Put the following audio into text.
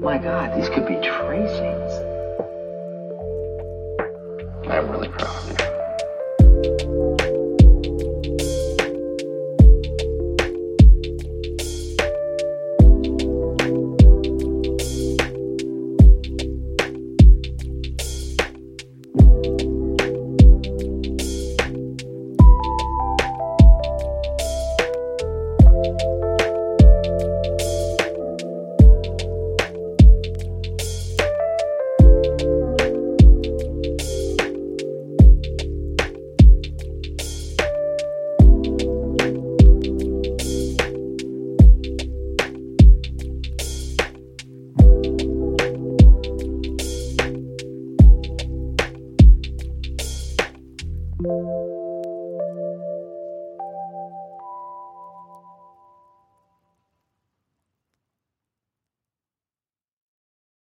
My God, these could be tracings. I'm really proud of you.